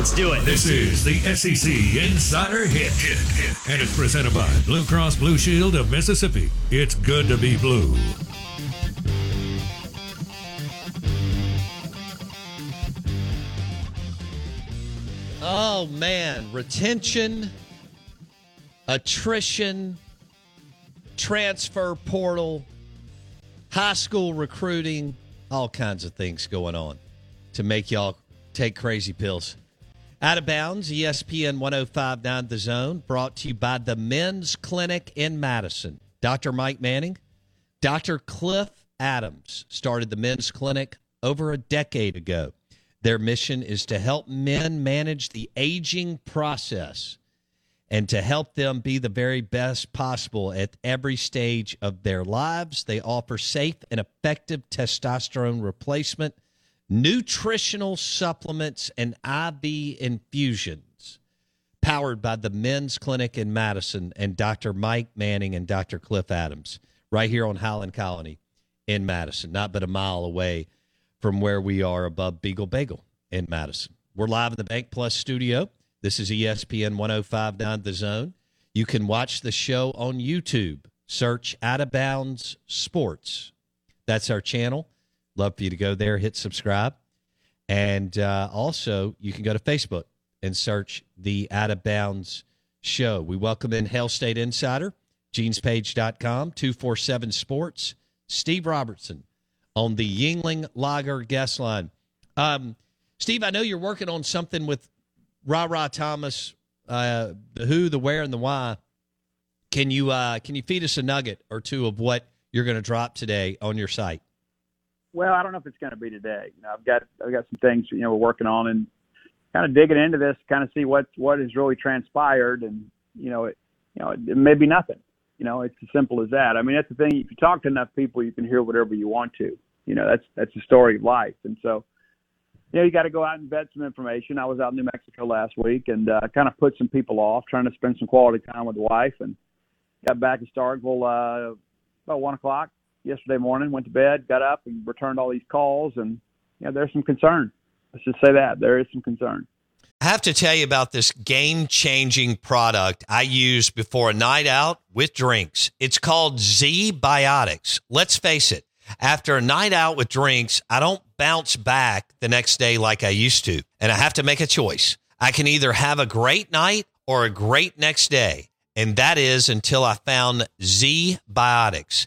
Let's do it. This is the SEC Insider Hit. And it's presented by Blue Cross Blue Shield of Mississippi. It's good to be blue. Oh man, retention, attrition, transfer portal, high school recruiting, all kinds of things going on to make y'all take crazy pills. Out of bounds, ESPN 1059 The Zone, brought to you by the Men's Clinic in Madison. Dr. Mike Manning, Dr. Cliff Adams started the Men's Clinic over a decade ago. Their mission is to help men manage the aging process and to help them be the very best possible at every stage of their lives. They offer safe and effective testosterone replacement, nutritional supplements, and IV infusions. Powered by the Men's Clinic in Madison and Dr. Mike Manning and Dr. Cliff Adams, right here on Highland Colony in Madison, not but a mile away from where we are above Beagle Bagel in Madison. We're live in the BankPlus studio. This is ESPN 1059 The Zone. You can watch the show on YouTube. Search Out of Bounds Sports. That's our channel. Love for you to go there, hit subscribe. And uh, also, you can go to Facebook and search the Out of Bounds Show. We welcome in Hail State Insider, genespage.com, 247 Sports, Steve Robertson on the Yuengling Lager guest line. Um, Steve, I know you're working on something with Rara Thomas, uh, the who, the where, and the why. Can you uh, can you feed us a nugget or two of what you're going to drop today on your site? Well, I don't know if it's going to be today. You know, I've got I've got some things you know we're working on and kind of digging into this, kind of see what what has really transpired, and you know it you know it may be nothing. You know, it's as simple as that. I mean, that's the thing. If you talk to enough people, you can hear whatever you want to. You know, that's that's the story of life, and so you know, you got to go out and vet some information. I was out in New Mexico last week and uh, kind of put some people off, trying to spend some quality time with the wife, and got back to Starkville uh, about one o'clock yesterday morning. Went to bed, got up, and returned all these calls, and you know, there's some concern. Let's just say that there is some concern. I have to tell you about this game changing product I use before a night out with drinks. It's called ZBiotics. Let's face it, after a night out with drinks, I don't bounce back the next day like I used to. And I have to make a choice. I can either have a great night or a great next day. And that is until I found Z Biotics.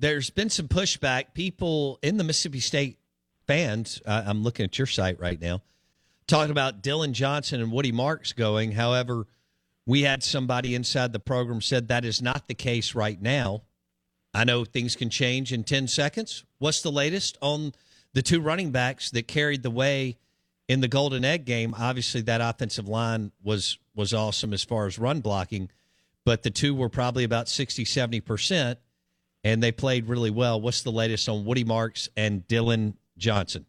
there's been some pushback. People in the Mississippi State fans, uh, I'm looking at your site right now, talking about Dillon Johnson and Woody Marks going. However, we had somebody inside the program said that is not the case right now. I know things can change in 10 seconds. What's the latest on the two running backs that carried the way in the Golden Egg game? Obviously, that offensive line was was awesome as far as run blocking, but the two were probably about 60, 70%, and they played really well. What's the latest on Woody Marks and Dillon Johnson?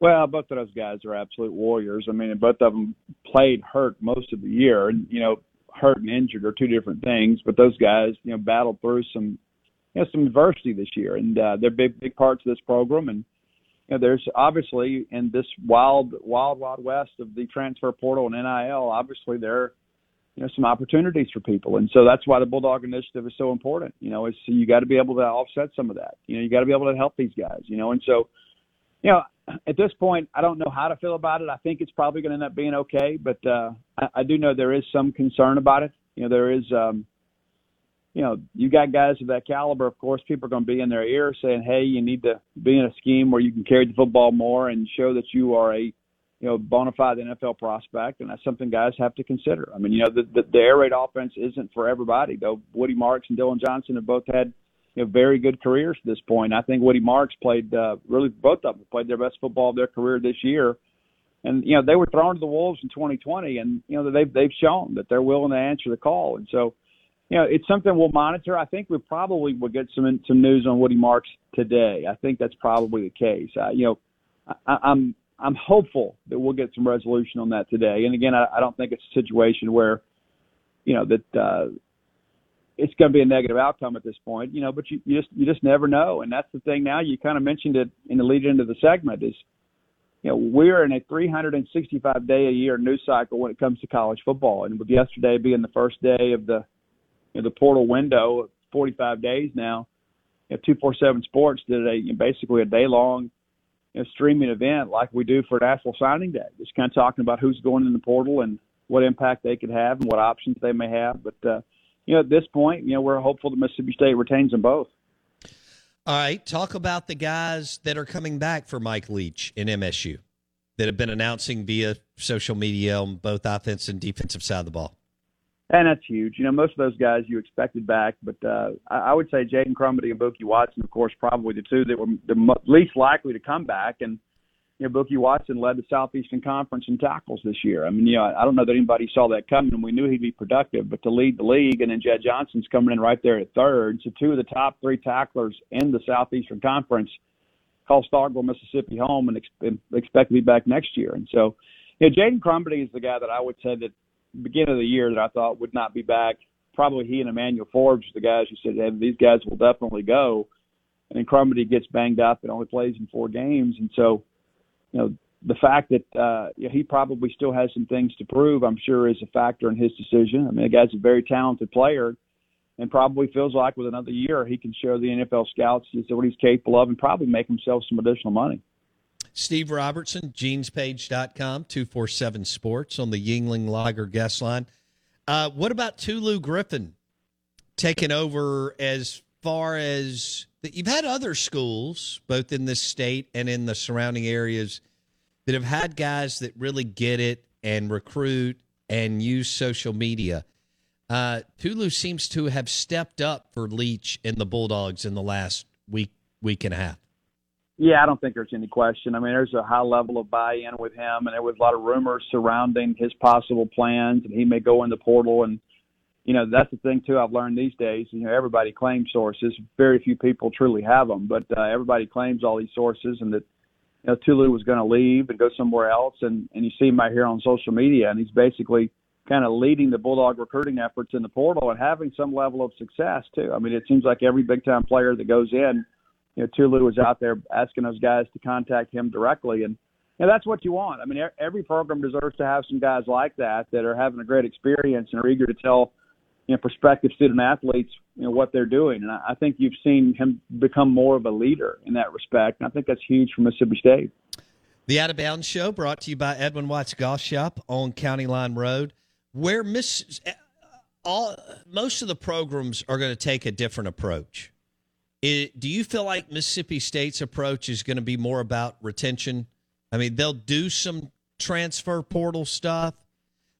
Well, both of those guys are absolute warriors. I mean, both of them played hurt most of the year, and you know, hurt and injured are two different things. But those guys, you know, battled through some, you know, some adversity this year, and uh, they're big, big parts of this program. And you know, there's obviously in this wild, wild, wild west of the transfer portal and NIL, obviously there, you know, some opportunities for people, and so that's why the Bulldog Initiative is so important. You know, it's you got to be able to offset some of that. You know, you got to be able to help these guys. You know, and so, you know at this point, I don't know how to feel about it. I think it's probably going to end up being okay, but uh, I, I do know there is some concern about it. You know, there is, um, you know, you got guys of that caliber. Of course, people are going to be in their ear saying, "Hey, you need to be in a scheme where you can carry the football more and show that you are a, you know, bona fide NFL prospect." And that's something guys have to consider. I mean, you know, the the, the air raid offense isn't for everybody. Though Woody Marks and Dillon Johnson have both had you know, very good careers to this point. I think Woody Marks played uh, really both of them played their best football of their career this year. And you know they were thrown to the wolves in 2020, and you know they've they've shown that they're willing to answer the call. And so, you know, it's something we'll monitor. I think we probably will get some some news on Woody Marks today. I think that's probably the case. Uh, you know, I, I'm I'm hopeful that we'll get some resolution on that today. And again, I, I don't think it's a situation where, you know, that uh, it's going to be a negative outcome at this point, you know, but you, you just you just never know, and that's the thing. Now you kind of mentioned it in the lead into the segment is, you know, we're in a 365 day a year news cycle when it comes to college football, and with yesterday being the first day of the you know, the portal window, 45 days now, you know, 247 Sports did a basically a day long you know, streaming event like we do for National Signing Day, just kind of talking about who's going in the portal and what impact they could have and what options they may have, but. uh you know, at this point, you know, we're hopeful that Mississippi State retains them both. All right, talk about the guys that are coming back for Mike Leach in MSU that have been announcing via social media on both offense and defensive side of the ball. And that's huge. You know, most of those guys you expected back, but uh, I would say Jaden Crumedy and Bookie Watson, of course, probably the two that were the least likely to come back. And you know, Bookie Watson led the Southeastern Conference in tackles this year. I mean, you know, I don't know that anybody saw that coming, and we knew he'd be productive. But to lead the league, and then Jett Johnson's coming in right there at third. So two of the top three tacklers in the Southeastern Conference call Starkville, Mississippi home, and ex- expect to be back next year. And so, you know, Jaden Crumedy is the guy that I would say that beginning of the year that I thought would not be back. Probably he and Emmanuel Forbes, the guys who said hey, these guys will definitely go. And then Crumedy gets banged up and only plays in four games, and so you know, the fact that uh, you know, he probably still has some things to prove, I'm sure, is a factor in his decision. I mean, the guy's a very talented player, and probably feels like with another year he can show the NFL scouts what he's capable of, and probably make himself some additional money. Steve Robertson, genespage.com, 247 Sports on the Yuengling Lager guest line. Uh, what about Tulu Griffin taking over as far as you've had other schools, both in this state and in the surrounding areas, that have had guys that really get it and recruit and use social media. Uh, Tulu seems to have stepped up for Leach and the Bulldogs in the last week, week and a half. Yeah, I don't think there's any question. I mean, there's a high level of buy-in with him, and there was a lot of rumors surrounding his possible plans, and he may go in the portal and you know that's the thing too. I've learned these days. You know, everybody claims sources. Very few people truly have them, but uh, everybody claims all these sources, and that you know Tulu was going to leave and go somewhere else. And and you see him right here on social media, and he's basically kind of leading the Bulldog recruiting efforts in the portal and having some level of success too. I mean, it seems like every big time player that goes in, you know, Tulu was out there asking those guys to contact him directly, and that's what you want. I mean, every program deserves to have some guys like that that are having a great experience and are eager to tell you know, prospective student athletes, you know, what they're doing. And I, I think you've seen him become more of a leader in that respect. And I think that's huge for Mississippi State. The Out of Bounds Show brought to you by Edwin Watts Golf Shop on County Line Road, where Miss eh, all most of the programs are going to take a different approach. It, do you feel like Mississippi State's approach is going to be more about retention? I mean, they'll do some transfer portal stuff.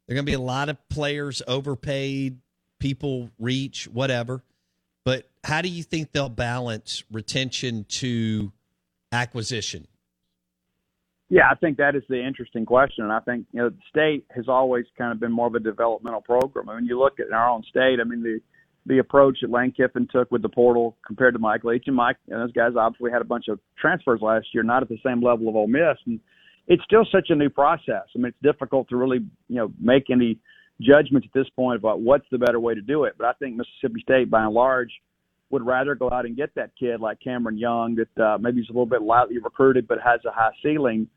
There are going to be a lot of players overpaid, people reach, whatever. But how do you think they'll balance retention to acquisition? Yeah, I think that is the interesting question. And I think, you know, the state has always kind of been more of a developmental program. I mean, you look at our own state, I mean, the the approach that Lane Kiffin took with the portal compared to Mike Leach and Mike and those guys obviously had a bunch of transfers last year, not at the same level of Ole Miss. And it's still such a new process. I mean, it's difficult to really, you know, make any judgments at this point about what's the better way to do it. But I think Mississippi State, by and large, would rather go out and get that kid like Cameron Young that uh, maybe he's a little bit lightly recruited but has a high ceiling,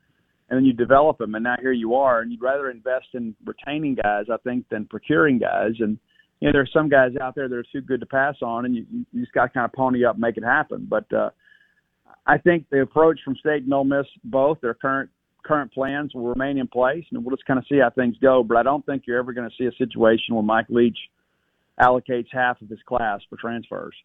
and then you develop him, and now here you are, and you'd rather invest in retaining guys, I think, than procuring guys. And you know, there are some guys out there that are too good to pass on, and you, you just got to kind of pony up and make it happen. But uh, I think the approach from State and Ole Miss, both their current current plans will remain in place, and we'll just kind of see how things go. But I don't think you're ever going to see a situation where Mike Leach allocates half of his class for transfers.